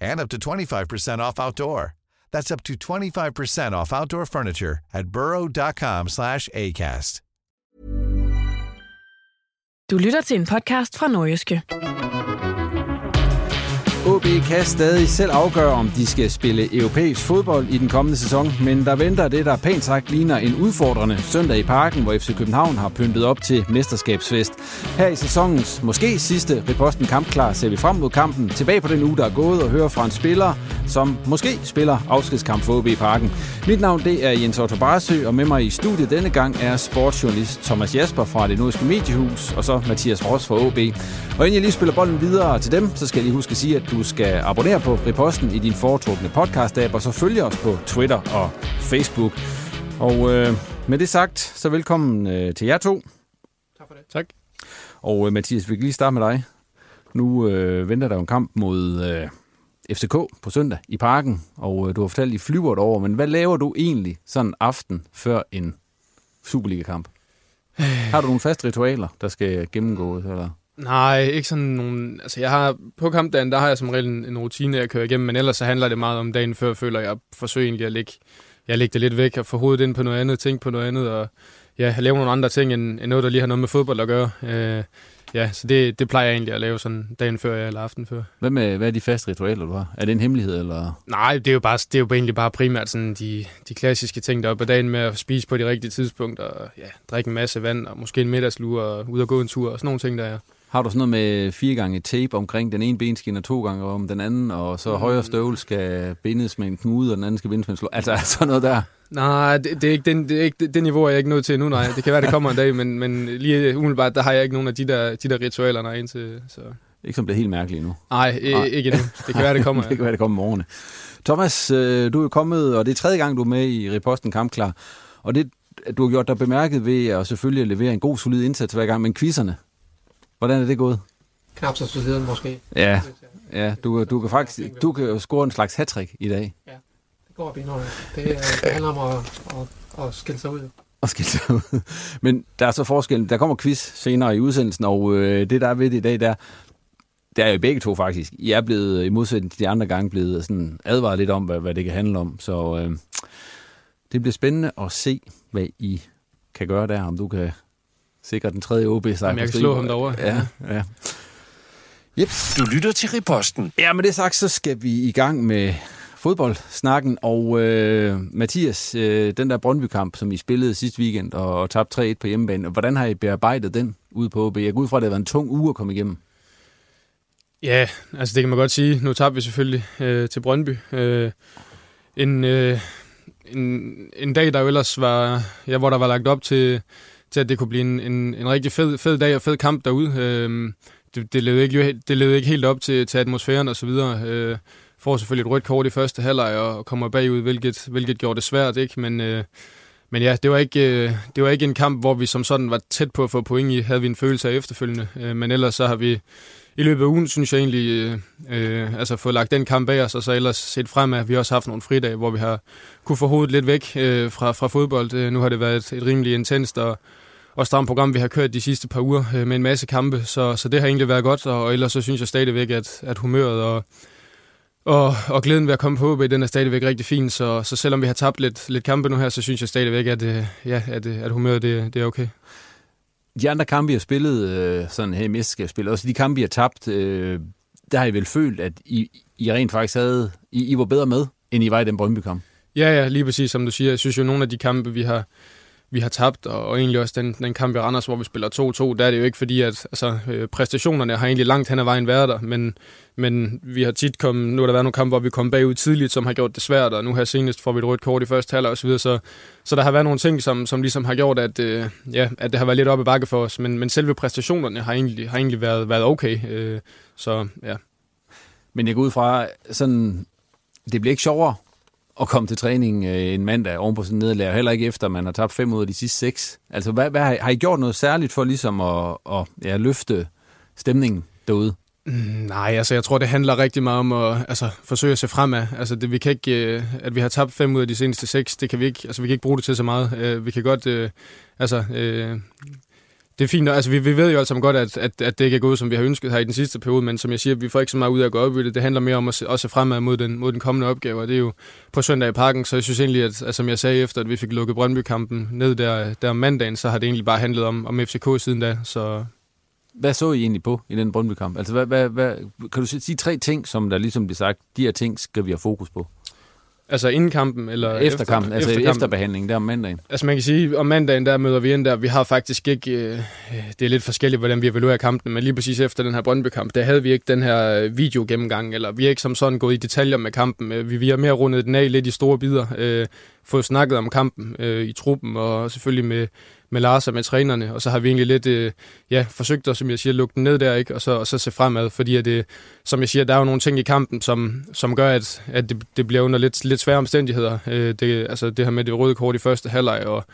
and up to 25% off outdoor. That's up to 25% off outdoor furniture at burrow.com slash ACAST. Du lytter til en podcast fra Nordjyske. OB kan stadig selv afgøre, om de skal spille europæisk fodbold i den kommende sæson, men der venter det, der pænt sagt ligner en udfordrende søndag i parken, hvor FC København har pyntet op til mesterskabsfest. Her i sæsonens måske sidste reposten kampklar ser vi frem mod kampen, tilbage på den uge, der er gået, og hører fra en spiller, som måske spiller afskedskamp for OB i parken. Mit navn det er Jens Otto Barsø, og med mig i studiet denne gang er sportsjournalist Thomas Jasper fra det nordiske mediehus, og så Mathias Ross fra OB. Og inden jeg lige spiller bolden videre til dem, så skal jeg lige huske at sige, at du skal abonnere på Reposten i din foretrukne podcast-app, og så følge os på Twitter og Facebook. Og øh, med det sagt, så velkommen øh, til jer to. Tak for det. Tak. Og øh, Mathias, vi kan lige starte med dig. Nu øh, venter der jo en kamp mod øh, FCK på søndag i parken, og øh, du har fortalt, at I flyver over, men hvad laver du egentlig sådan en aften før en Superliga-kamp? Har du nogle faste ritualer, der skal gennemgås? Eller? Nej, ikke sådan nogen... Altså, jeg har, på kampdagen, der har jeg som regel en, en rutine, jeg kører igennem, men ellers så handler det meget om dagen før, føler jeg, forsøger egentlig at lægge, jeg lægger det lidt væk og få hovedet ind på noget andet, tænke på noget andet, og ja, lave nogle andre ting, end, end noget, der lige har noget med fodbold at gøre. Øh, ja, så det, det plejer jeg egentlig at lave sådan dagen før eller aften før. Hvad, med, hvad er de faste ritualer, du har? Er det en hemmelighed, eller? Nej, det er jo, bare, det er jo egentlig bare primært sådan de, de klassiske ting, der er på dagen med at spise på de rigtige tidspunkter, og ja, drikke en masse vand, og måske en middagslur, og ud og gå en tur, og sådan nogle ting, der er. Har du sådan noget med fire gange tape omkring den ene benskin og to gange om den anden, og så mm. højre støvle skal bindes med en knude, og den anden skal bindes med en slå. Altså sådan noget der. Nej, det, det, er ikke den, det, er ikke, det, det niveau er jeg ikke nået til nu, nej. Det kan være, det kommer en dag, men, men lige umiddelbart, der har jeg ikke nogen af de der, de der ritualer, er indtil. Så. Ikke som det er helt mærkeligt nu. Nej, nej. ikke endnu. Det kan være, det kommer. det kan være, det kommer i morgen. Thomas, øh, du er kommet, og det er tredje gang, du er med i Reposten Kampklar. Og det, du har gjort dig bemærket ved at selvfølgelig levere en god, solid indsats hver gang, men quizzerne, hvordan er det gået? Knap så solid måske. Ja, ja du, du kan faktisk du kan score en slags hat i dag. Ja, det går op Det, det handler om at, at, at skille sig ud. Og skille sig ud. Men der er så forskel. Der kommer quiz senere i udsendelsen, og øh, det, der er ved det i dag, der, det er jo begge to faktisk. I er blevet, i modsætning til de andre gange, blevet sådan advaret lidt om, hvad, hvad det kan handle om. Så øh, det bliver spændende at se, hvad I kan gøre der, om du kan sikre den tredje OB sejr. Om jeg kan slå ham derovre. Ja, ja. Yep. Du lytter til Riposten. Ja, med det sagt, så skal vi i gang med fodboldsnakken. Og øh, Mathias, øh, den der Brøndby-kamp, som I spillede sidste weekend og, og tabte 3-1 på hjemmebane, hvordan har I bearbejdet den ude på OB? Jeg går ud fra, at det har været en tung uge at komme igennem. Ja, altså det kan man godt sige. Nu tabte vi selvfølgelig øh, til Brøndby. Øh, en, øh, en, en dag, der jo ellers var, ja, hvor der var lagt op til, til at det kunne blive en, en, en rigtig fed, fed dag og fed kamp derude. Øh, det, det, levede ikke, det levede ikke helt op til, til atmosfæren og så videre. Øh, får selvfølgelig et rødt kort i første halvleg og kommer bagud, hvilket, hvilket gjorde det svært, ikke? Men, øh, men ja, det var, ikke, øh, det var ikke en kamp, hvor vi som sådan var tæt på at få point i, havde vi en følelse af efterfølgende. Øh, men ellers så har vi i løbet af ugen, synes jeg egentlig, øh, øh, altså få lagt den kamp bag os, og så ellers set fremad. Vi har også haft nogle fridage, hvor vi har kunne få hovedet lidt væk øh, fra, fra fodbold. Øh, nu har det været et, et rimelig intenst og, og stramt program, vi har kørt de sidste par uger øh, med en masse kampe, så, så det har egentlig været godt, og, og ellers så synes jeg stadigvæk, at, at humøret og, og, og glæden ved at komme på OB, den er stadigvæk rigtig fin, så, så selvom vi har tabt lidt, lidt kampe nu her, så synes jeg stadigvæk, at, øh, ja, at, øh, at humøret det, det er okay. De andre kampe, I har spillet øh, sådan her i mesterskabsspil, også de kampe, I har tabt, øh, der har I vel følt, at I, I rent faktisk havde, I, I var bedre med, end I var i den Brøndby-kamp? Ja, ja, lige præcis som du siger. Jeg synes jo, nogle af de kampe, vi har, vi har tabt, og, og egentlig også den, den kamp i Randers, hvor vi spiller 2-2, der er det jo ikke fordi, at altså, øh, præstationerne har egentlig langt hen ad vejen været der, men, men vi har tit kommet, nu har der været nogle kampe, hvor vi kom bagud tidligt, som har gjort det svært, og nu her senest får vi et rødt kort i første halvleg osv., så, så der har været nogle ting, som, som ligesom har gjort, at, øh, ja, at det har været lidt op i bakke for os, men, men selve præstationerne har egentlig, har egentlig været, været okay, øh, så ja. Men jeg går ud fra, sådan, det bliver ikke sjovere at komme til træning øh, en mandag oven på sådan en nederlag, heller ikke efter, man har tabt fem ud af de sidste seks. Altså, hvad, hvad har, har I gjort noget særligt for ligesom at, at ja, løfte stemningen derude? Mm, nej, altså jeg tror, det handler rigtig meget om at altså, forsøge at se fremad. Altså, det, vi kan ikke, øh, at vi har tabt fem ud af de seneste seks, det kan vi ikke, altså, vi kan ikke bruge det til så meget. Øh, vi kan godt, øh, altså, det er fint. Altså, vi, vi ved jo altså godt, at, at, at det ikke er gået, som vi har ønsket her i den sidste periode, men som jeg siger, vi får ikke så meget ud af at gå op i det. Det handler mere om at se, også se fremad mod den, mod den kommende opgave, og det er jo på søndag i parken, så jeg synes egentlig, at, at som jeg sagde efter, at vi fik lukket Brøndby-kampen ned der, der om mandagen, så har det egentlig bare handlet om, om FCK siden da, så... Hvad så I egentlig på i den Brøndby-kamp? Altså, hvad, hvad, hvad, kan du sige tre ting, som der ligesom bliver sagt, de her ting skal vi have fokus på? Altså inden kampen? Eller efter, efter kampen, altså efter kampen. efterbehandlingen der om mandagen. Altså man kan sige, om mandagen der møder vi ind der, vi har faktisk ikke, øh, det er lidt forskelligt, hvordan vi evaluerer kampen, men lige præcis efter den her Brøndby-kamp, der havde vi ikke den her øh, video gennemgang, eller vi er ikke som sådan gået i detaljer med kampen. Øh, vi, vi har mere rundet den af lidt i store bidder, øh, fået snakket om kampen øh, i truppen, og selvfølgelig med, med Lars og med trænerne, og så har vi egentlig lidt øh, ja, forsøgt at, som jeg siger, lukke den ned der, ikke? Og, så, og så se fremad, fordi at det, som jeg siger, der er jo nogle ting i kampen, som, som gør, at, at det, det bliver under lidt, lidt svære omstændigheder. Øh, det, altså det her med det røde kort i første halvleg, og,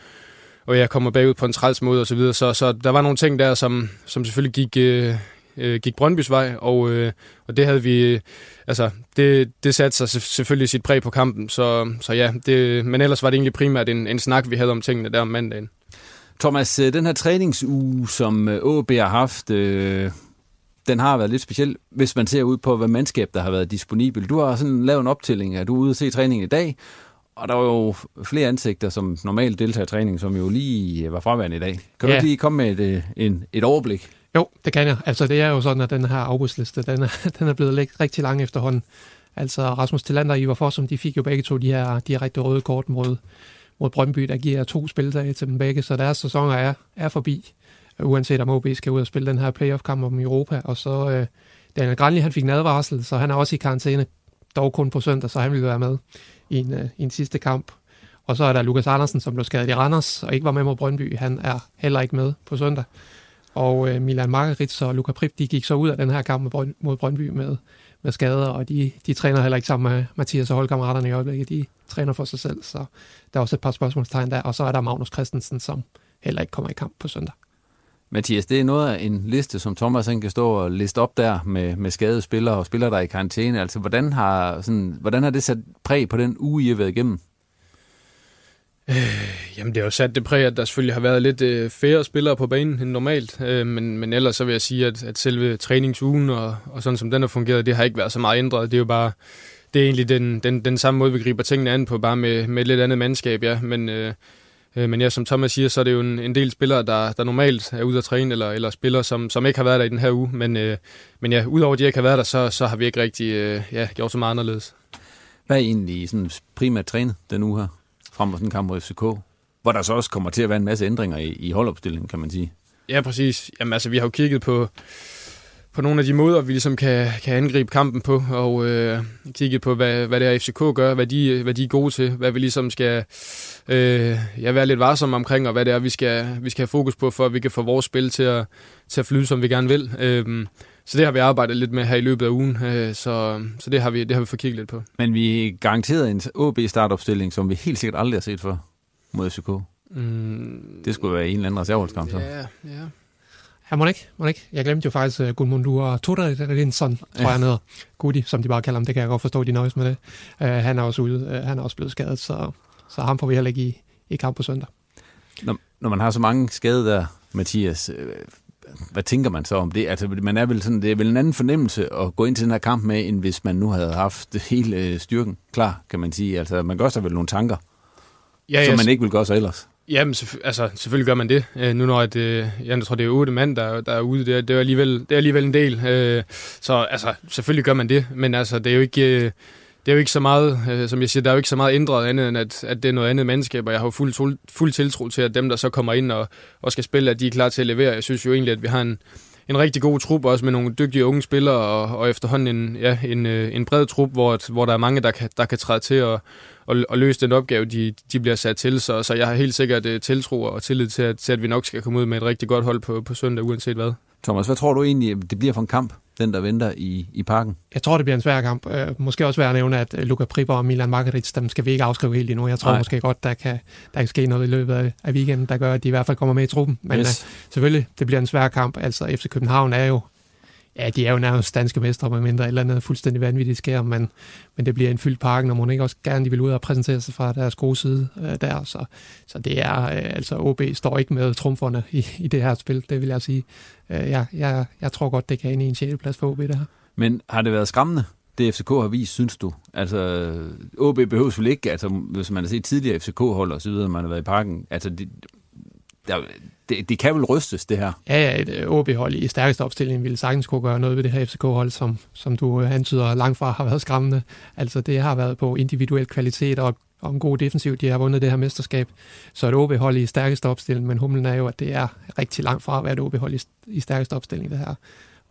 og jeg kommer bagud på en træls måde og så videre. Så, så der var nogle ting der, som, som selvfølgelig gik, øh, øh, gik Brøndbys vej, og, øh, og det havde vi, øh, altså det, det satte sig selvfølgelig sit præg på kampen, så, så ja, det, men ellers var det egentlig primært en, en snak, vi havde om tingene der om mandagen. Thomas, øh, den her træningsuge, som øh, har haft, øh, den har været lidt speciel, hvis man ser ud på, hvad mandskab, der har været disponibel. Du har sådan lavet en optælling, at du er ude og se træningen i dag, og der var jo flere ansigter, som normalt deltager i træningen, som jo lige var fraværende i dag. Kan ja. du lige komme med et, en, et overblik? Jo, det kan jeg. Altså, det er jo sådan, at den her afbudsliste, den er, den er blevet rigtig lang efterhånden. Altså, Rasmus Tillander og Ivar Forsum, de fik jo begge to de her direkte røde kort mod, mod Brøndby, der giver to spildage til dem begge, så deres sæsoner er, er forbi, øh, uanset om OB skal ud og spille den her playoff-kamp om Europa. Og så øh, Daniel Granli, han fik en advarsel, så han er også i karantæne, dog kun på søndag, så han vil være med i en, øh, i en sidste kamp. Og så er der Lukas Andersen, som blev skadet i Randers og ikke var med mod Brøndby. Han er heller ikke med på søndag. Og øh, Milan Margarits og Luka Prip, de gik så ud af den her kamp mod Brøndby med, med skader, og de, de træner heller ikke sammen med Mathias og holdkammeraterne i øjeblikket. De træner for sig selv, så der er også et par spørgsmålstegn der. Og så er der Magnus Christensen, som heller ikke kommer i kamp på søndag. Mathias, det er noget af en liste, som Thomas kan stå og liste op der med, med skadede spillere og spillere, der er i karantæne. Altså, hvordan har, sådan, hvordan har det sat præg på den uge, I har været igennem? Øh, jamen, det har jo sat det præg, at der selvfølgelig har været lidt øh, færre spillere på banen end normalt, øh, men, men ellers så vil jeg sige, at, at selve træningsugen og, og sådan som den har fungeret, det har ikke været så meget ændret. Det er jo bare, det er egentlig den, den, den samme måde, vi griber tingene an på, bare med, med et lidt andet mandskab, ja. Men, øh, øh, men ja, som Thomas siger, så er det jo en, en del spillere, der, der normalt er ude at træne, eller, eller spillere, som, som ikke har været der i den her uge. Men, øh, men ja, udover de ikke har været der, så, så har vi ikke rigtig øh, ja, gjort så meget anderledes. Hvad er egentlig sådan primært trænet den uge her? Frem mod sådan en kamp mod FCK, hvor der så også kommer til at være en masse ændringer i, i holdopstillingen, kan man sige. Ja, præcis. Jamen altså, vi har jo kigget på, på nogle af de måder, vi ligesom kan, kan angribe kampen på, og øh, kigget på, hvad, hvad det er FCK gør, hvad de, hvad de er gode til, hvad vi ligesom skal øh, ja, være lidt varsomme omkring, og hvad det er, vi skal, vi skal have fokus på, for at vi kan få vores spil til at, til at flyde, som vi gerne vil. Øh, så det har vi arbejdet lidt med her i løbet af ugen, øh, så, så det har vi, det har vi fået kigget lidt på. Men vi garanteret en OB startopstilling, som vi helt sikkert aldrig har set før mod FCK. Mm, det skulle være en eller anden reserveholdskamp, så. Ja, ja. Ja, må ikke, må ikke. Jeg glemte jo faktisk uh, Gudmundur Torarinsson, tror ja. jeg, hedder. Gudi, som de bare kalder ham. Det kan jeg godt forstå, de nøjes med det. Uh, han er også ude. Uh, han er også blevet skadet, så, så ham får vi heller ikke i, i kamp på søndag. Når, når man har så mange skade der, Mathias, øh, hvad tænker man så om det? Altså, man er vel sådan, det er vel en anden fornemmelse at gå ind til den her kamp med, end hvis man nu havde haft hele styrken klar, kan man sige. Altså, man gør sig vel nogle tanker, ja, som man ikke vil gøre sig ellers. Jamen, selvf- altså, selvfølgelig gør man det. Øh, nu når at, øh, jeg tror, det er otte mand, der, der er ude, det er, det, er alligevel, det er alligevel en del. Øh, så altså, selvfølgelig gør man det, men altså, det er jo ikke... Øh, det er jo ikke så meget, øh, som jeg siger, der er jo ikke så meget ændret andet, end at, at det er noget andet mandskab, og jeg har jo fuld, fuld tiltro til, at dem, der så kommer ind og, og skal spille, at de er klar til at levere. Jeg synes jo egentlig, at vi har en, en rigtig god trup, også med nogle dygtige unge spillere, og, og efterhånden en, ja, en, øh, en bred trup, hvor, hvor der er mange, der kan, der kan træde til og, og, og løse den opgave, de, de bliver sat til. Så, så jeg har helt sikkert uh, tiltro og tillid til at, til, at vi nok skal komme ud med et rigtig godt hold på, på søndag, uanset hvad. Thomas, hvad tror du egentlig, det bliver for en kamp, den der venter i, i parken? Jeg tror, det bliver en svær kamp. Uh, måske også værd at nævne, at Luka Pripper og Milan Margarits, dem skal vi ikke afskrive helt endnu. Jeg tror Nej. måske godt, der kan, der kan ske noget i løbet af, af weekenden, der gør, at de i hvert fald kommer med i truppen. Men yes. uh, selvfølgelig, det bliver en svær kamp. Altså, FC København er jo Ja, de er jo nærmest danske mestre, med mindre et eller andet fuldstændig vanvittigt sker, men, men det bliver en fyldt parken, og må ikke også gerne de vil ud og præsentere sig fra deres gode side øh, der. Så, så det er, øh, altså OB står ikke med trumferne i, i det her spil, det vil jeg sige. Øh, jeg, jeg, jeg tror godt, det kan ind i en sjældent plads for OB, det her. Men har det været skræmmende, det FCK har vist, synes du? Altså, OB behøves vel ikke, altså, hvis man har set tidligere FCK-hold og så videre, man har været i parken, altså, det, der, det, det kan vel rystes, det her? Ja, ja, et øh, OB-hold i stærkeste opstilling ville sagtens kunne gøre noget ved det her FCK-hold, som, som du øh, antyder langt fra har været skræmmende. Altså, det har været på individuel kvalitet og, og en god defensiv. De har vundet det her mesterskab. Så et OB-hold i stærkeste opstilling, men humlen er jo, at det er rigtig langt fra at være et OB-hold i, i stærkeste opstilling, det her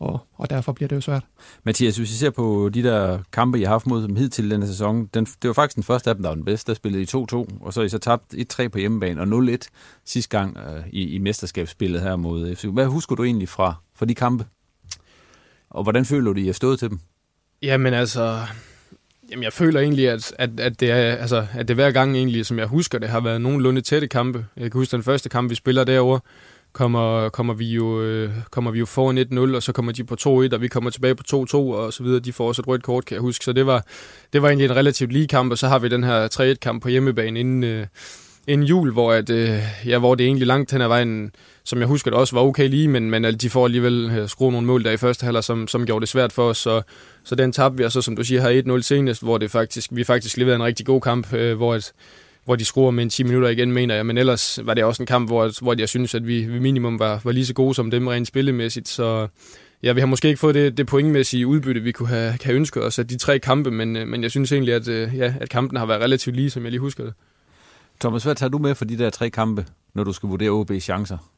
og, og derfor bliver det jo svært. Mathias, hvis vi ser på de der kampe, I har haft mod dem hidtil denne sæson, den, det var faktisk den første af dem, der var den bedste. Der spillede I 2-2, og så har I så tabt 1-3 på hjemmebane, og 0-1 sidste gang uh, i, i mesterskabsspillet her mod FC. Hvad husker du egentlig fra, fra de kampe? Og hvordan føler du, I har stået til dem? Jamen altså, Jamen, jeg føler egentlig, at, at, at, det er, altså, at det hver gang, egentlig, som jeg husker, det har været nogenlunde tætte kampe. Jeg kan huske den første kamp, vi spiller derovre, kommer, kommer, vi jo, øh, kommer vi jo foran 1-0, og så kommer de på 2-1, og vi kommer tilbage på 2-2, og så videre. De får også et rødt kort, kan jeg huske. Så det var, det var egentlig en relativt lige kamp, og så har vi den her 3-1-kamp på hjemmebane inden, øh, inden jul, hvor, at, øh, ja, hvor det egentlig langt hen ad vejen, som jeg husker det også var okay lige, men, men de får alligevel øh, skruet nogle mål der i første halvleg, som, som gjorde det svært for os. Så, så den tabte vi, og så som du siger, har 1-0 senest, hvor det faktisk, vi faktisk leverede en rigtig god kamp, øh, hvor at, hvor de skruer med en 10 minutter igen, mener jeg. Men ellers var det også en kamp, hvor, hvor jeg synes, at vi, vi minimum var, var lige så gode som dem rent spillemæssigt. Så ja, vi har måske ikke fået det, det pointmæssige udbytte, vi kunne have, have ønsket os af de tre kampe, men, øh, men jeg synes egentlig, at, øh, ja, at kampen har været relativt lige, som jeg lige husker det. Thomas, hvad tager du med for de der tre kampe, når du skal vurdere OB's chancer?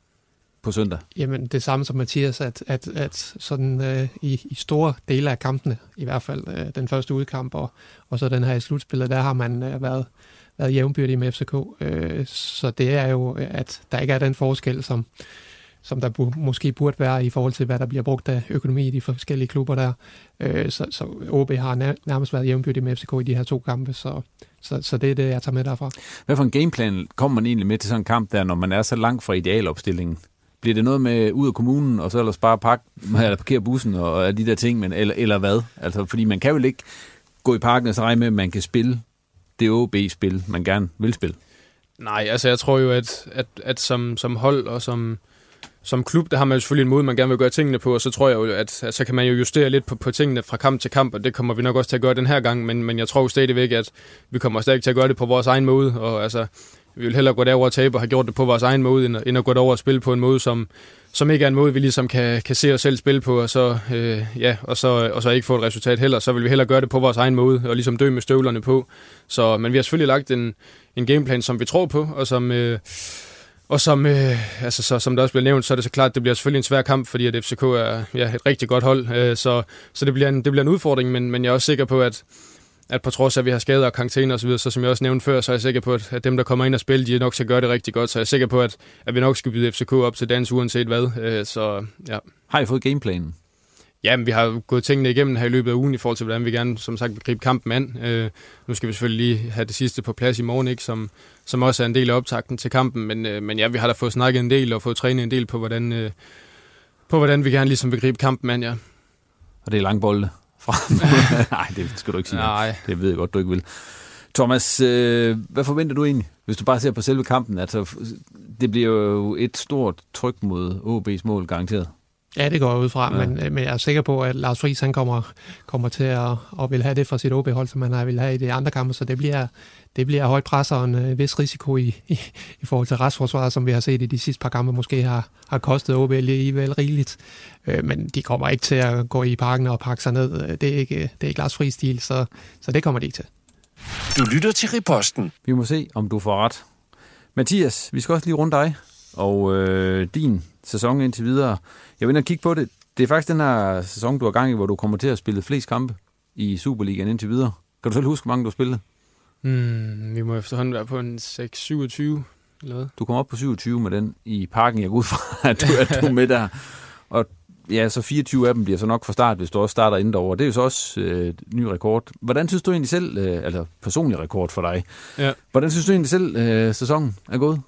På søndag? Jamen, det samme som Mathias, at, at, at sådan øh, i, i store dele af kampene, i hvert fald øh, den første udkamp, og, og så den her i slutspillet, der har man øh, været, været jævnbyrdig med FCK. Øh, så det er jo, at der ikke er den forskel, som, som der bu- måske burde være i forhold til, hvad der bliver brugt af økonomi i de forskellige klubber der. Øh, så, så OB har nærmest været jævnbyrdig med FCK i de her to kampe, så, så, så det er det, jeg tager med derfra. Hvad for en gameplan kommer man egentlig med til sådan en kamp der, når man er så langt fra idealopstillingen? Bliver det noget med ud af kommunen, og så ellers bare pakke, eller parkere bussen og, og de der ting, men, eller, eller hvad? Altså, fordi man kan vel ikke gå i parken og så regne med, at man kan spille det OB-spil, man gerne vil spille? Nej, altså jeg tror jo, at, at, at som, som hold og som, som klub, der har man jo selvfølgelig en måde, man gerne vil gøre tingene på, og så tror jeg jo, at, at så kan man jo justere lidt på, på tingene fra kamp til kamp, og det kommer vi nok også til at gøre den her gang, men, men jeg tror jo stadigvæk, at vi kommer stadig til at gøre det på vores egen måde, og altså, vi vil hellere gå derover og tabe og have gjort det på vores egen måde, end, end at gå derover og spille på en måde, som, som ikke er en måde, vi ligesom kan, kan se os selv spille på, og så, øh, ja, og, så, og så ikke få et resultat heller. Så vil vi hellere gøre det på vores egen måde, og ligesom dø med støvlerne på. Så, men vi har selvfølgelig lagt en, en gameplan, som vi tror på, og som... Øh, og som, øh, altså, så, som der også bliver nævnt, så er det så klart, at det bliver selvfølgelig en svær kamp, fordi at FCK er ja, et rigtig godt hold. Øh, så så det, bliver en, det bliver en udfordring, men, men jeg er også sikker på, at, at på trods af, at vi har skader og karantæne osv., så, som jeg også nævnte før, så er jeg sikker på, at, dem, der kommer ind og spiller, de nok skal gøre det rigtig godt. Så jeg er sikker på, at, at vi nok skal byde FCK op til dans uanset hvad. Øh, så, ja. Har I fået gameplanen? Ja, men vi har gået tingene igennem her i løbet af ugen i forhold til, hvordan vi gerne, som sagt, vil gribe kampen an. Øh, nu skal vi selvfølgelig lige have det sidste på plads i morgen, ikke, som, som også er en del af optakten til kampen. Men, øh, men ja, vi har da fået snakket en del og fået trænet en del på, hvordan, øh, på hvordan vi gerne ligesom vil gribe kampen an, ja. Og det er langbolde fra. Nej, det skal du ikke sige. Nej. Det ved jeg godt, du ikke vil. Thomas, øh, hvad forventer du egentlig, hvis du bare ser på selve kampen? Altså, det bliver jo et stort tryk mod OB's mål, garanteret. Ja, det går jeg ud fra, ja. men, øh, men jeg er sikker på, at Lars Friis han kommer, kommer til at, at vil have det fra sit OB-hold, som han har vil have i de andre kampe, så det bliver, det bliver højt pres og en øh, vis risiko i, i, i forhold til restforsvaret, som vi har set i de sidste par kampe, måske har, har kostet OB alligevel rigeligt. Øh, men de kommer ikke til at gå i parken og pakke sig ned. Det er ikke, det er ikke Lars stil, så, så det kommer de ikke til. Du lytter til Riposten. Vi må se, om du får ret. Mathias, vi skal også lige rundt dig og øh, din sæson indtil videre. Jeg vil ind og kigge på det. Det er faktisk den her sæson, du har gang i, hvor du kommer til at spille flest kampe i Superligaen indtil videre. Kan du selv huske, hvor mange du har Hmm, vi må efterhånden være på en 6-27 eller hvad? Du kommer op på 27 med den i parken. Jeg går ud fra, at du, at du er med der. Og ja, så 24 af dem bliver så nok fra start, hvis du også starter inden derovre. Det er jo så også øh, ny rekord. Hvordan synes du egentlig selv, øh, altså personlig rekord for dig, ja. hvordan synes du egentlig selv, øh, sæsonen er gået?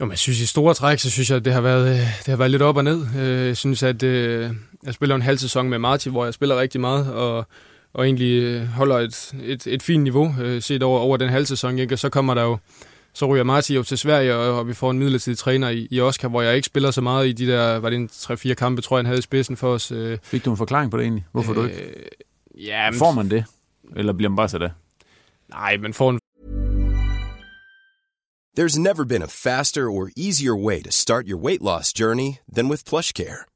Jo, men jeg synes i store træk, så synes jeg, at det har været, øh, det har været lidt op og ned. Øh, jeg synes, at øh, jeg spiller en halv sæson med Marti, hvor jeg spiller rigtig meget, og, og egentlig holder et, et, et fint niveau set over, over den halv sæson. Ikke? Og så kommer der jo, så ryger Marti jo til Sverige, og, og vi får en midlertidig træner i, i Oscar, hvor jeg ikke spiller så meget i de der, var det en 3-4 kampe, tror jeg, han havde i spidsen for os. Fik du en forklaring på det egentlig? Hvorfor øh, du ikke? Ja, men, får man det? Eller bliver man bare så det? Nej, man får en There's never been a faster or easier way to start your weight loss journey than with PlushCare.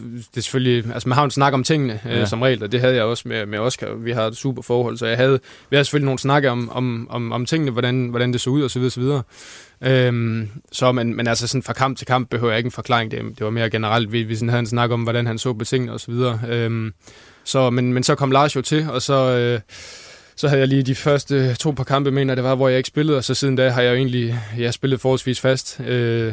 Det er selvfølgelig, altså man har jo en snak om tingene øh, ja. øh, som regel, og det havde jeg også med, med Oscar. Vi har et super forhold, så jeg havde, vi havde selvfølgelig nogle snakke om, om, om, om tingene, hvordan, hvordan det så ud, og så videre, så videre. Øhm, så, men, men altså sådan fra kamp til kamp behøver jeg ikke en forklaring. Det, det var mere generelt, vi, vi sådan havde en snak om, hvordan han så på tingene, og så videre. Øhm, så, men, men så kom Lars jo til, og så... Øh, så havde jeg lige de første to par kampe, mener det var, hvor jeg ikke spillede, og så siden da har jeg jo egentlig ja, spillet forholdsvis fast. Øh,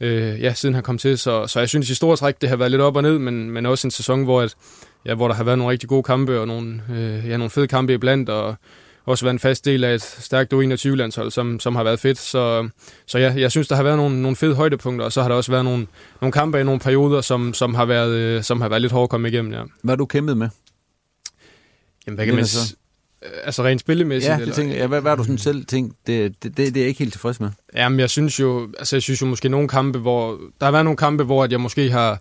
øh, ja, siden han kom til, så, så jeg synes i store træk, det har været lidt op og ned, men, men også en sæson, hvor, at, ja, hvor der har været nogle rigtig gode kampe, og nogle, øh, ja, nogle fede kampe iblandt, og også været en fast del af et stærkt U21-landshold, som, som har været fedt. Så, så ja, jeg synes, der har været nogle, nogle fede højdepunkter, og så har der også været nogle, nogle kampe i nogle perioder, som, som, har, været, øh, som har været lidt hårdt at komme igennem. Ja. Hvad har du kæmpet med? Jamen, hvad kan man? Altså rent spillemæssigt? Ja, det eller? tænker jeg. Hvad, hvad har du sådan selv tænkt? Det, det, det, det er jeg ikke helt tilfreds med. Jamen, jeg synes jo, altså jeg synes jo måske nogle kampe, hvor... Der har været nogle kampe, hvor at jeg måske har...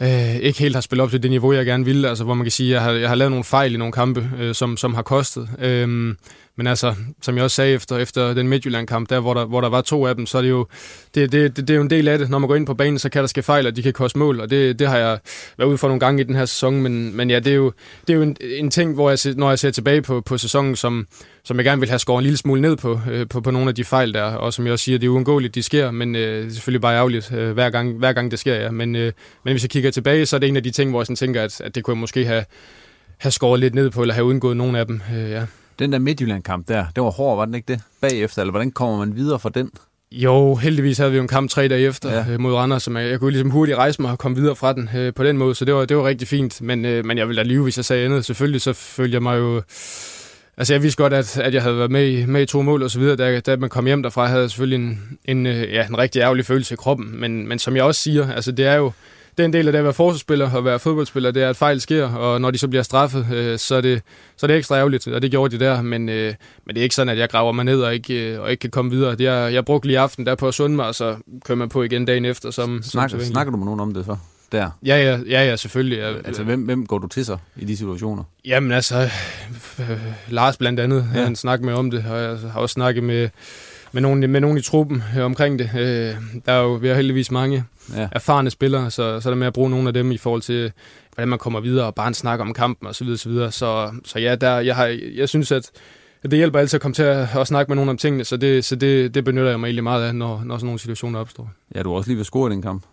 Øh, ikke helt har spillet op til det niveau, jeg gerne ville. Altså, hvor man kan sige, at jeg har, jeg har lavet nogle fejl i nogle kampe, øh, som, som har kostet. Øh, men altså, som jeg også sagde efter, efter den Midtjylland-kamp, der hvor, der hvor der var to af dem, så er det jo det, det, det, det er jo en del af det. Når man går ind på banen, så kan der ske fejl, og de kan koste mål, og det, det har jeg været ude for nogle gange i den her sæson. Men, men ja, det er jo, det er jo en, en ting, hvor jeg, når jeg ser tilbage på, på sæsonen, som, som jeg gerne vil have skåret en lille smule ned på, øh, på, på nogle af de fejl der, og som jeg også siger, det er uundgåeligt, de sker, men øh, det er selvfølgelig bare ærgerligt, øh, hver, gang, hver gang det sker, ja. Men, øh, men hvis jeg kigger tilbage, så er det en af de ting, hvor jeg sådan tænker, at, at det kunne jeg måske have, have skåret lidt ned på, eller have undgået nogle af dem, øh, ja. Den der Midtjylland-kamp der, det var hård, var den ikke det? Bagefter, eller hvordan kommer man videre fra den? Jo, heldigvis havde vi jo en kamp tre dage efter ja. øh, mod Randers, som jeg, jeg kunne ligesom hurtigt rejse mig og komme videre fra den øh, på den måde, så det var, det var rigtig fint. Men, øh, men jeg ville da lyve, hvis jeg sagde andet. Selvfølgelig så følte jeg mig jo... Altså jeg vidste godt, at, at jeg havde været med i, med i to mål og så videre. Da, da man kom hjem derfra, havde jeg selvfølgelig en, en, øh, ja, en rigtig ærgerlig følelse i kroppen. Men, men som jeg også siger, altså det er jo det er en del af det at være forsvarsspiller og være fodboldspiller, det er, at fejl sker, og når de så bliver straffet, øh, så, er det, så er det ekstra ærgerligt, og det gjorde de der, men, øh, men det er ikke sådan, at jeg graver mig ned og ikke, øh, og ikke kan komme videre. Det er, jeg brugte lige aften der på at sunde mig, og så kører man på igen dagen efter. Som, snakker, som snakker du med nogen om det så? Der. Ja, ja, ja, ja selvfølgelig. Jeg, altså, hvem, hvem går du til sig i de situationer? Jamen altså, øh, Lars blandt andet, ja. han snakker med om det, og jeg har også snakket med, med nogen, med nogen i truppen øh, omkring det. Øh, der er jo vi har heldigvis mange ja. erfarne spillere, så, så er det med at bruge nogle af dem i forhold til, hvordan man kommer videre, og bare en snak om kampen osv. Så, videre, så, så, så ja, der, jeg, har, jeg synes, at det hjælper altid at komme til at, at snakke med nogen om tingene, så det, så det, det benytter jeg mig egentlig meget af, når, når sådan nogle situationer opstår. Ja, du har også lige ved score i den kamp.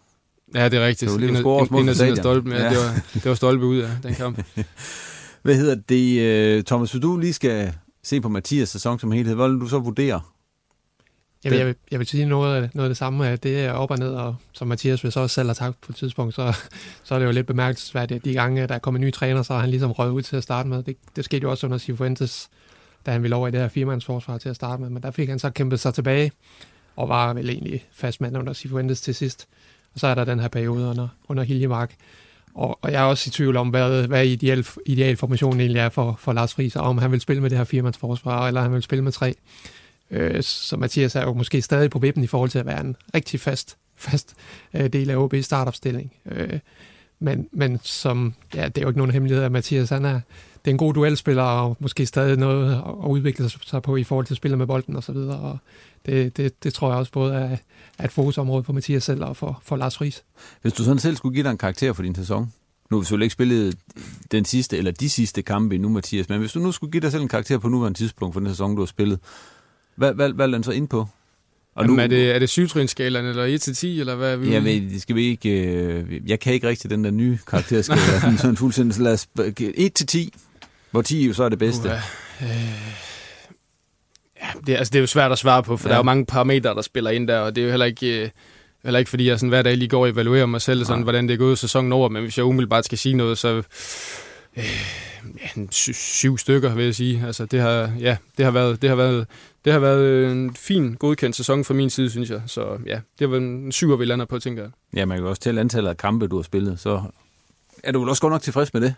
Ja, det er rigtigt. Det var lige at score af stadion. stolpen, ja, Ja. det, var, det var stolpe ud af den kamp. Hvad hedder det, øh, Thomas, hvis du lige skal se på Mathias sæson som helhed, vil du så vurdere? Jeg vil, jeg, vil, jeg vil sige noget af, noget af det samme, at det er op og ned, og som Mathias vil så også selv har sagt på et tidspunkt, så, så er det jo lidt bemærkelsesværdigt, at de gange, der er kommet en ny træner, så har han ligesom røget ud til at starte med. Det, det skete jo også under Cifuentes, da han ville over i det her firemandsforsvar til at starte med, men der fik han så kæmpet sig tilbage, og var vel egentlig fast mand under Cifuentes til sidst. Og så er der den her periode under, under Hiljemark. Og, og jeg er også i tvivl om, hvad, hvad ideal, idealformationen egentlig er for, for Lars Friis, og om han vil spille med det her firemandsforsvar, eller han vil spille med tre. Øh, så Mathias er jo måske stadig på vippen i forhold til at være en rigtig fast, fast øh, del af OB's startopstilling. Øh, men, men som, ja, det er jo ikke nogen hemmelighed, at Mathias han er, det er en god duelspiller, og måske stadig noget at udvikle sig på i forhold til at spille med bolden og så videre. Og det, det, det tror jeg også både er, er et fokusområde for Mathias selv og for, for Lars Friis. Hvis du sådan selv skulle give dig en karakter for din sæson, nu har vi selvfølgelig ikke spillet den sidste, eller de sidste kampe endnu, Mathias, men hvis du nu skulle give dig selv en karakter på nuværende tidspunkt for den sæson, du har spillet, hvad, hvad, hvad er den så ind på? Og Jamen, er det, er det syvtrinsskalaen, eller 1-10, eller hvad? Vi Jeg ved, det skal vi ikke... Øh, jeg kan ikke rigtig den der nye karakterskala. sådan, sådan fuldstændig. Så lad os, 1 til 10, hvor 10 jo så er det bedste. Uh, øh, ja, det, altså, det er jo svært at svare på, for ja. der er jo mange parametre, der spiller ind der, og det er jo heller ikke... Øh, heller ikke fordi jeg sådan hver dag lige går og evaluerer mig selv, sådan, hvordan det er gået sæsonen over, men hvis jeg umiddelbart skal sige noget, så øh, ja, syv stykker, vil jeg sige. Altså, det har, ja, det har været, det har været, det har været en fin, godkendt sæson fra min side, synes jeg. Så ja, det var en syver, vi lander på, tænker jeg. Ja, man kan jo også tælle antallet af kampe, du har spillet, så er du vel også godt nok tilfreds med det?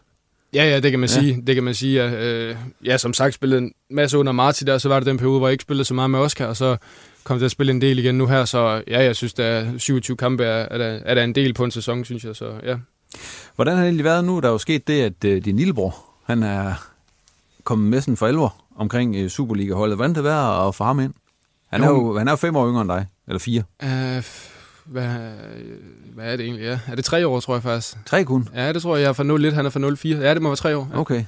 Ja, ja, det kan man ja. sige. Det kan man sige. Ja, øh, ja, som sagt, spillede en masse under Marti der, så var det den periode, hvor jeg ikke spillede så meget med Oscar, og så kom til at spille en del igen nu her, så ja, jeg synes, der 27 kampe er, er, der, er der en del på en sæson, synes jeg, så ja. Hvordan har det egentlig været nu? Der er jo sket det, at øh, din lillebror, han er kommet med sådan for alvor omkring øh, Superliga-holdet. Hvordan det været at få ham ind? Han er jo han er fem år yngre end dig, eller fire. Uh, hvad, hvad er det egentlig? Ja. Er det tre år, tror jeg faktisk? Tre kun? Ja, det tror jeg. Jeg er fra 01, han er fra 04. Ja, det må være tre år. Ja. Okay.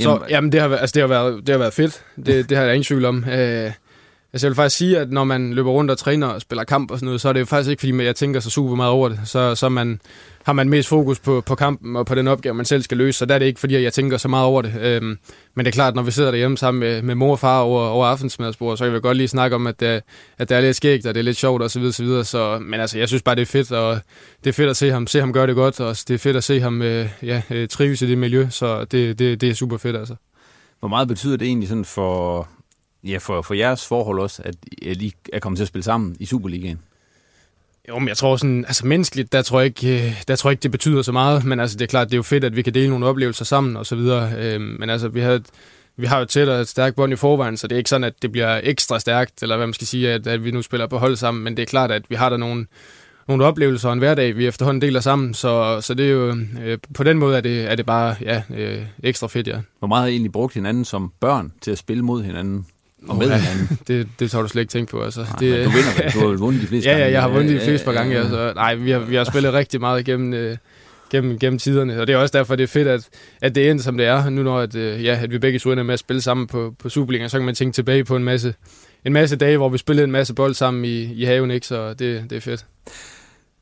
Så jamen, jamen det, har, været- altså, det, har været, det har været fedt. Det, det har jeg ingen tvivl om. Uh, altså, jeg vil faktisk sige, at når man løber rundt og træner og spiller kamp og sådan noget, så er det jo faktisk ikke, fordi jeg tænker så super meget over det. Så, så man, har man mest fokus på, på kampen og på den opgave, man selv skal løse. Så der er det ikke, fordi jeg tænker så meget over det. Øhm, men det er klart, når vi sidder derhjemme sammen med, med mor og far over, over aftensmadsbordet, så kan vi godt lige snakke om, at det, at det er lidt skægt, og det er lidt sjovt og så videre, så videre. Så, men altså, jeg synes bare, det er fedt, og det er fedt at se ham, se ham gøre det godt, og det er fedt at se ham øh, ja, øh, trives i det miljø, så det, det, det er super fedt, altså. Hvor meget betyder det egentlig sådan for, ja, for, for jeres forhold også, at I er kommet til at spille sammen i Superligaen? Jo, men jeg tror sådan, altså menneskeligt, der tror jeg ikke, øh, der tror jeg ikke, det betyder så meget, men altså det er klart, det er jo fedt, at vi kan dele nogle oplevelser sammen og så videre, øh, men altså vi har, vi har jo tæt og et stærkt bånd i forvejen, så det er ikke sådan, at det bliver ekstra stærkt, eller hvad man skal sige, at, at vi nu spiller på hold sammen, men det er klart, at vi har der nogle, nogle oplevelser og en hverdag, vi efterhånden deler sammen, så, så det er jo, øh, på den måde er det, er det bare, ja, øh, ekstra fedt, ja. Hvor meget har I egentlig brugt hinanden som børn til at spille mod hinanden? Og med ja, hinanden? det, det tager du slet ikke tænke på. Altså. Nej, det, du vinder. Du har vundet de fleste ja, Ja, jeg har vundet de Ja, fleste par ja, gange. ja. Altså. Nej, vi har, vi har spillet rigtig meget gennem, øh, gennem, gennem tiderne, og det er også derfor, det er fedt, at, at det endte, som det er. Nu når at, øh, ja, at vi begge to ender med at spille sammen på, på Superligaen, så kan man tænke tilbage på en masse, en masse dage, hvor vi spillede en masse bold sammen i, i haven, ikke? så det, det er fedt.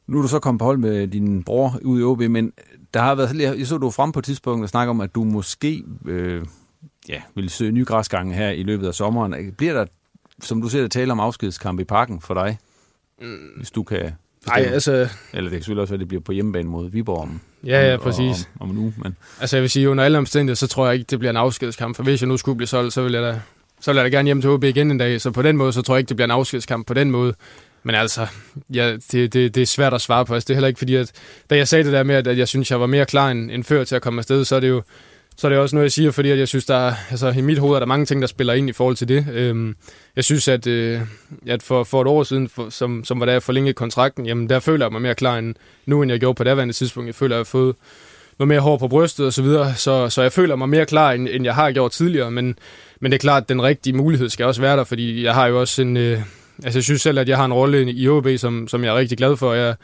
Nu er du så kommet på hold med din bror ude i OB, men der har været, jeg så du frem på et tidspunkt og snakke om, at du måske øh, ja, vil søge nye græsgange her i løbet af sommeren. Bliver der, som du ser det, tale om afskedskamp i parken for dig? Mm. Hvis du kan Nej, altså... Eller det kan selvfølgelig også være, at det bliver på hjemmebane mod Viborg om, Ja, ja, om, præcis. om, om en uge. Men... Altså jeg vil sige, under alle omstændigheder, så tror jeg ikke, det bliver en afskedskamp, for hvis jeg nu skulle blive solgt, så vil jeg da, så vil jeg da gerne hjem til OB igen en dag, så på den måde, så tror jeg ikke, det bliver en afskedskamp på den måde. Men altså, ja, det, det, det er svært at svare på. Altså, det er heller ikke fordi, at da jeg sagde det der med, at jeg synes, jeg var mere klar end, end før til at komme afsted, så er det jo så er det også noget, jeg siger, fordi at jeg synes, der er, altså, i mit hoved er der mange ting, der spiller ind i forhold til det. Øhm, jeg synes, at, øh, at for, for et år siden, for, som, som var da jeg forlængede kontrakten, jamen der føler jeg mig mere klar end nu, end jeg gjorde på daværende tidspunkt. Jeg føler, at jeg har fået noget mere hår på brystet og så videre, så, så jeg føler mig mere klar, end, end jeg har gjort tidligere, men, men det er klart, at den rigtige mulighed skal også være der, fordi jeg har jo også en... Øh, altså jeg synes selv, at jeg har en rolle i OB, som, som jeg er rigtig glad for, jeg,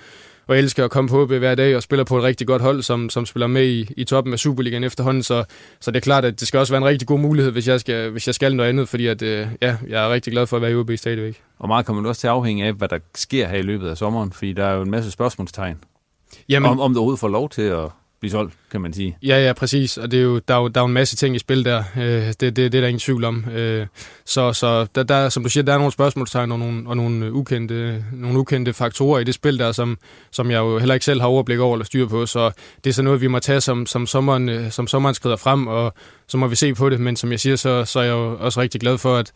og elsker at komme på OB hver dag og spiller på et rigtig godt hold, som, som spiller med i, i toppen af Superligaen efterhånden. Så, så det er klart, at det skal også være en rigtig god mulighed, hvis jeg skal, hvis jeg skal noget andet, fordi at, øh, ja, jeg er rigtig glad for at være i OB stadigvæk. Og meget kommer det også til at afhænge af, hvad der sker her i løbet af sommeren, fordi der er jo en masse spørgsmålstegn. Jamen, om, om du overhovedet får lov til at blive solgt, kan man sige. Ja, ja, præcis. Og det er jo, der, er jo, der er jo en masse ting i spil der. Øh, det, det, det er der ingen tvivl om. Øh, så så der, der, som du siger, der er nogle spørgsmålstegn og nogle, og nogle, ukendte, nogle ukendte faktorer i det spil der, som, som jeg jo heller ikke selv har overblik over eller styr på. Så det er så noget, vi må tage, som, som, sommeren, øh, som sommeren skrider frem, og så må vi se på det. Men som jeg siger, så, så er jeg jo også rigtig glad for, at,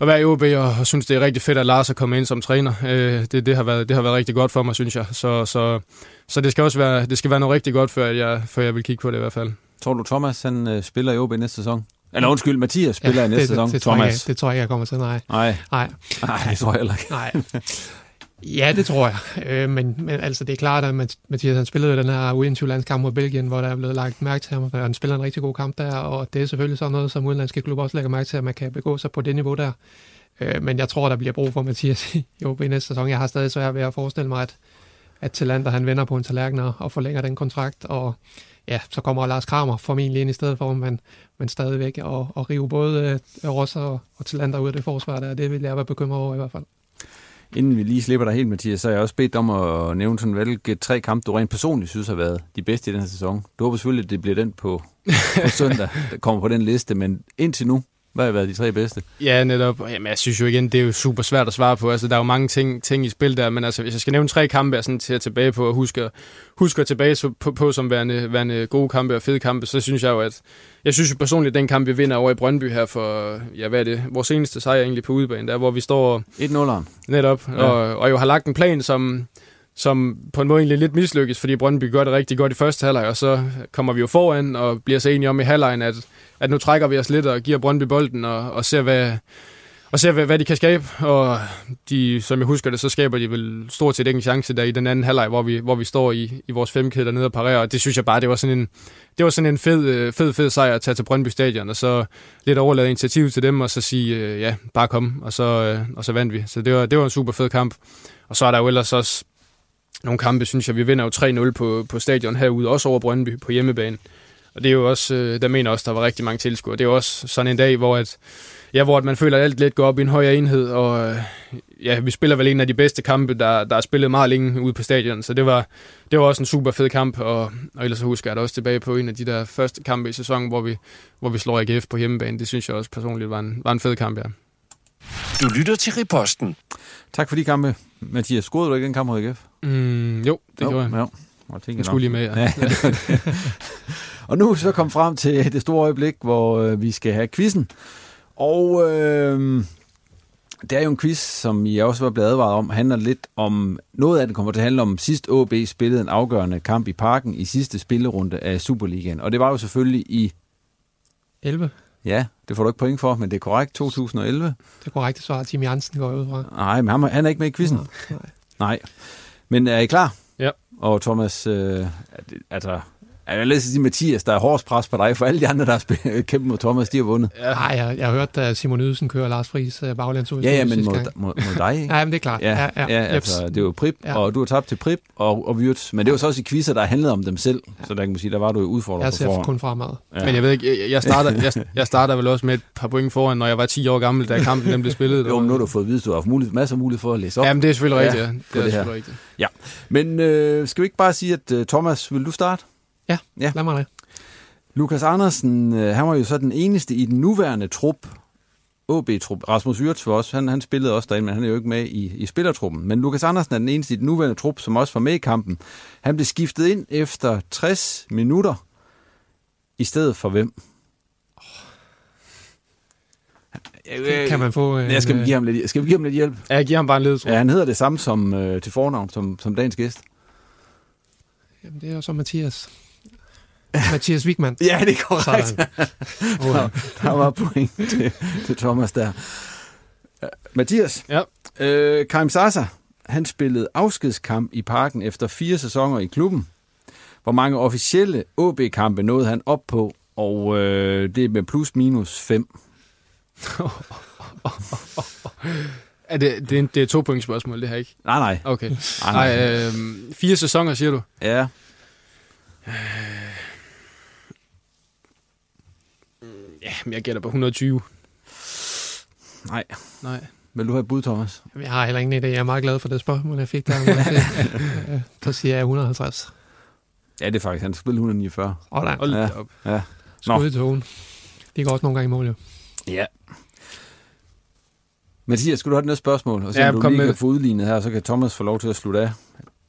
at være i OB, og, og synes, det er rigtig fedt, at Lars er kommet ind som træner. Øh, det, det, har været, det har været rigtig godt for mig, synes jeg. Så, så, så det skal også være, det skal være noget rigtig godt, før jeg, før jeg vil kigge på det i hvert fald. Tror du, Thomas han, øh, spiller i OB næste sæson? Eller undskyld, Mathias spiller ja, i næste det, sæson. Det, det, Thomas. Tror jeg, det tror jeg, jeg kommer til. Nej. Nej. Nej. Nej, det tror jeg heller ikke. Nej. Ja, det tror jeg. Øh, men, men altså, det er klart, at Mathias han spillede den her U21-landskamp mod Belgien, hvor der er blevet lagt mærke til ham, og han spiller en rigtig god kamp der, og det er selvfølgelig sådan noget, som udenlandske klubber også lægger mærke til, at man kan begå sig på det niveau der. Øh, men jeg tror, der bliver brug for Mathias i OB næste sæson. Jeg har stadig svært ved at forestille mig, at, at Talander han vender på en tallerken og forlænger den kontrakt, og ja, så kommer Lars Kramer formentlig ind i stedet for, men, men stadigvæk og, og rive både øh, Ross og, og Talander ud af det forsvar der, det vil jeg være bekymret over i hvert fald. Inden vi lige slipper dig helt, Mathias, så har jeg også bedt om at nævne sådan, hvilke tre kampe, du rent personligt synes har været de bedste i den her sæson. Du håber selvfølgelig, at det bliver den på, på søndag, der kommer på den liste, men indtil nu, hvad har været de tre bedste? Ja, netop. Jamen, jeg synes jo igen, det er jo super svært at svare på. Altså, der er jo mange ting, ting i spil der, men altså, hvis jeg skal nævne tre kampe, jeg sådan at tilbage på og huske, huske at tilbage på, på som værende, værende gode kampe og fede kampe, så synes jeg jo, at jeg synes jo personligt, at den kamp, vi vinder over i Brøndby her for, ja, hvad er det, vores seneste sejr egentlig på udebane, der hvor vi står... 1-0'eren. Netop, ja. og, og jo har lagt en plan, som, som på en måde egentlig lidt mislykkes, fordi Brøndby gør det rigtig godt i første halvleg, og så kommer vi jo foran og bliver så enige om i halvlejen, at, at nu trækker vi os lidt og giver Brøndby bolden og, og ser, hvad, og ser, hvad, hvad de kan skabe. Og de, som jeg husker det, så skaber de vel stort set ikke en chance der i den anden halvleg, hvor vi, hvor vi står i, i vores femkæde dernede og parerer. Og det synes jeg bare, det var sådan en, det var sådan en fed, øh, fed, fed sejr at tage til Brøndby Stadion, og så lidt overlade initiativ til dem, og så sige, øh, ja, bare kom, og så, øh, og så vandt vi. Så det var, det var en super fed kamp. Og så er der jo ellers også nogle kampe, synes jeg, vi vinder jo 3-0 på, på stadion herude, også over Brøndby på hjemmebane. Og det er jo også, øh, der mener også, der var rigtig mange tilskuere. Det er jo også sådan en dag, hvor, at, ja, hvor at man føler, at alt lidt går op i en højere enhed, og øh, ja, vi spiller vel en af de bedste kampe, der, der er spillet meget længe ude på stadion, så det var, det var også en super fed kamp, og, og ellers så husker jeg da også tilbage på en af de der første kampe i sæsonen, hvor vi, hvor vi slår AGF på hjemmebane. Det synes jeg også personligt var en, var en fed kamp, ja. Du lytter til Riposten. Tak for de kampe. Mathias, scorede du ikke den kamp mod AGF? Mm, jo, det jo, gjorde jeg. Jo. Jeg tænker jeg skulle lige med, ja. ja og nu så kom frem til det store øjeblik, hvor øh, vi skal have quizzen. Og øh, det er jo en quiz, som I også var blevet advaret om, handler lidt om, noget af det kommer til at handle om, sidst OB spillede en afgørende kamp i parken i sidste spillerunde af Superligaen. Og det var jo selvfølgelig i... 11. Ja, det får du ikke point for, men det er korrekt, 2011. Det er korrekt, det svarer Tim Jansen går ud fra. Nej, men han, han er ikke med i quizzen. Nej. Nej. Men er I klar? Ja. Og Thomas, øh, altså, jeg vil sige Mathias, der er hårdt pres på dig, for alle de andre, der har kæmpet mod Thomas, de har vundet. Ja. Nej, jeg, jeg har hørt, at Simon Ydelsen kører Lars Friis uh, baglandsud. Ja, ja, men mod, mod, mod dig, ikke? ja, men det er klart. Ja, ja, ja, ja altså, det er jo Prip, ja. og du har tabt til Prip og, og Vyrt, men det er jo så også i quizzer, der handlede om dem selv, ja. så der kan man sige, der var du jo udfordret Jeg ser for kun fremad. Ja. Men jeg ved ikke, jeg, jeg, starter, jeg, jeg starter vel også med et par point foran, når jeg var 10 år gammel, da kampen den blev spillet. jo, men nu har du fået at vide, at du har haft mulighed, masser af mulighed for at læse op. Jamen, det er selvfølgelig rigtigt, ja. Det er det selvfølgelig rigtigt. Ja, men øh, skal vi ikke bare sige, at uh, Thomas, vil du starte? Ja, ja. lad mig det. Lukas Andersen, han var jo så den eneste i den nuværende trup, OB-trup. Rasmus Wirtz var også, han, han spillede også derinde, men han er jo ikke med i, i spillertruppen. Men Lukas Andersen er den eneste i den nuværende trup, som også var med i kampen. Han blev skiftet ind efter 60 minutter, i stedet for hvem? Kan man få en, ja, skal, vi give ham lidt, skal vi give ham lidt hjælp? Ja, jeg giver ham bare en ledetråd. Ja, han hedder det samme som øh, til fornavn, som, som dagens gæst. Jamen, det er jo så Mathias. Mathias Wigman. ja, det er korrekt. oh, der, der var point til, til Thomas der. Mathias, ja. uh, Karim Sasa, han spillede afskedskamp i parken efter fire sæsoner i klubben. Hvor mange officielle OB-kampe nåede han op på, og uh, det er med plus minus fem. Er det, det, er, det er to point spørgsmål, det her ikke? Nej, nej. Okay. Nej, Nej, nej. øh, fire sæsoner, siger du? Ja. Ja, men jeg gætter på 120. Nej. Nej. Vil du have et bud, Thomas? Jeg har heller ingen idé. Jeg er meget glad for det spørgsmål, jeg fik der. Men det, øh, så siger jeg 150. Ja, det er faktisk. Han spillede 149. Åh, nej. Hold Ja. op. Ja. Skud i togen. De går også nogle gange i mål, jo. Ja. Mathias, skulle du have et næste spørgsmål? Og så Ja, ja, du kom lige med kan det. få udlignet her, så kan Thomas få lov til at slutte af.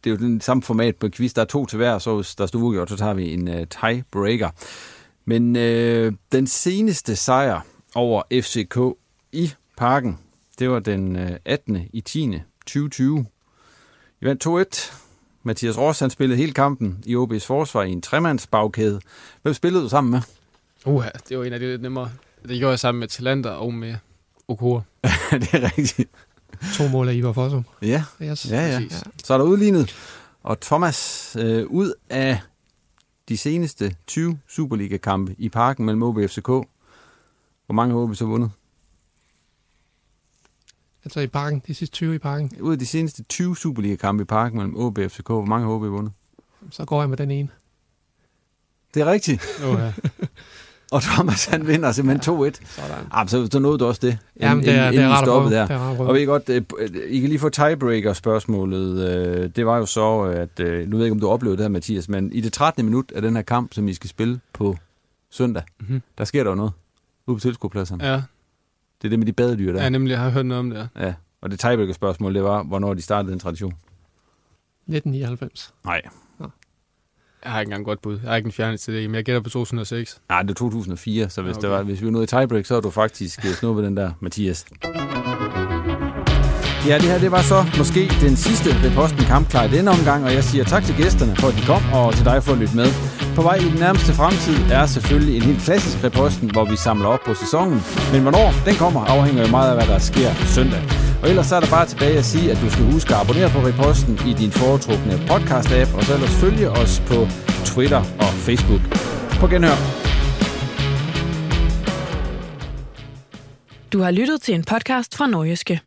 Det er jo den samme format på quiz. Der er to til hver, så hvis der står uafgjort, så tager vi en uh, tiebreaker. Men øh, den seneste sejr over FCK i parken, det var den øh, 18. i 10. 2020. I vandt 2-1. Mathias Ross, han spillede hele kampen i OB's forsvar i en tremandsbagkæde. Hvem spillede du sammen med? Uha, det var en af de lidt nemmere. Det gjorde jeg sammen med Talander og med Okura. det er rigtigt. To mål af Ivar Fossum. Ja, Yes. ja, ja. Præcis. Så er der udlignet. Og Thomas, øh, ud af de seneste 20 Superliga-kampe i parken mellem OB og FCK, hvor mange har OB så vundet? Altså i parken. De sidste 20 i parken. Ud af de seneste 20 Superliga-kampe i parken mellem OB og FCK, hvor mange har OB vundet? Så går jeg med den ene. Det er rigtigt. Uha. Og Thomas, han vinder simpelthen 2-1. Sådan. Ah, så, så nåede du også det. Jamen, det er, inden- det er inden stoppede Det der. er rart at Og ved I godt, øh, I kan lige få tiebreaker-spørgsmålet. Øh, Det var jo så, at, øh, nu ved jeg ikke, om du oplevede det her, Mathias, men i det 13. minut af den her kamp, som I skal spille på søndag, Mhm. der sker der jo noget ude på tilskuerpladserne. Ja, Det er det med de badedyr der. ja, nemlig, jeg har hørt noget om det. Ja. Og det tiebreaker-spørgsmål, det var, hvornår de startede den tradition. 1999. Nej. Jeg har ikke engang godt bud. Jeg har ikke en fjerne til det, men jeg gætter på 2006. Nej, det er 2004, så hvis, Okay. det var, hvis vi var nået i tiebreak, så er du faktisk øh, snuppet den der, Mathias. Ja, det her det var så måske den sidste Reposten kampklar i denne omgang, og jeg siger tak til gæsterne for, at de kom, og til dig for at lytte med. På vej i den nærmeste fremtid er selvfølgelig en helt klassisk Reposten, hvor vi samler op på sæsonen. Men hvornår den kommer, afhænger jo meget af, hvad der sker søndag. Og ellers så er der bare tilbage at sige, at du skal huske at abonnere på Reposten i din foretrukne podcast-app, og så ellers følge os på Twitter og Facebook. På genhør. Du har lyttet til en podcast fra Norgeske.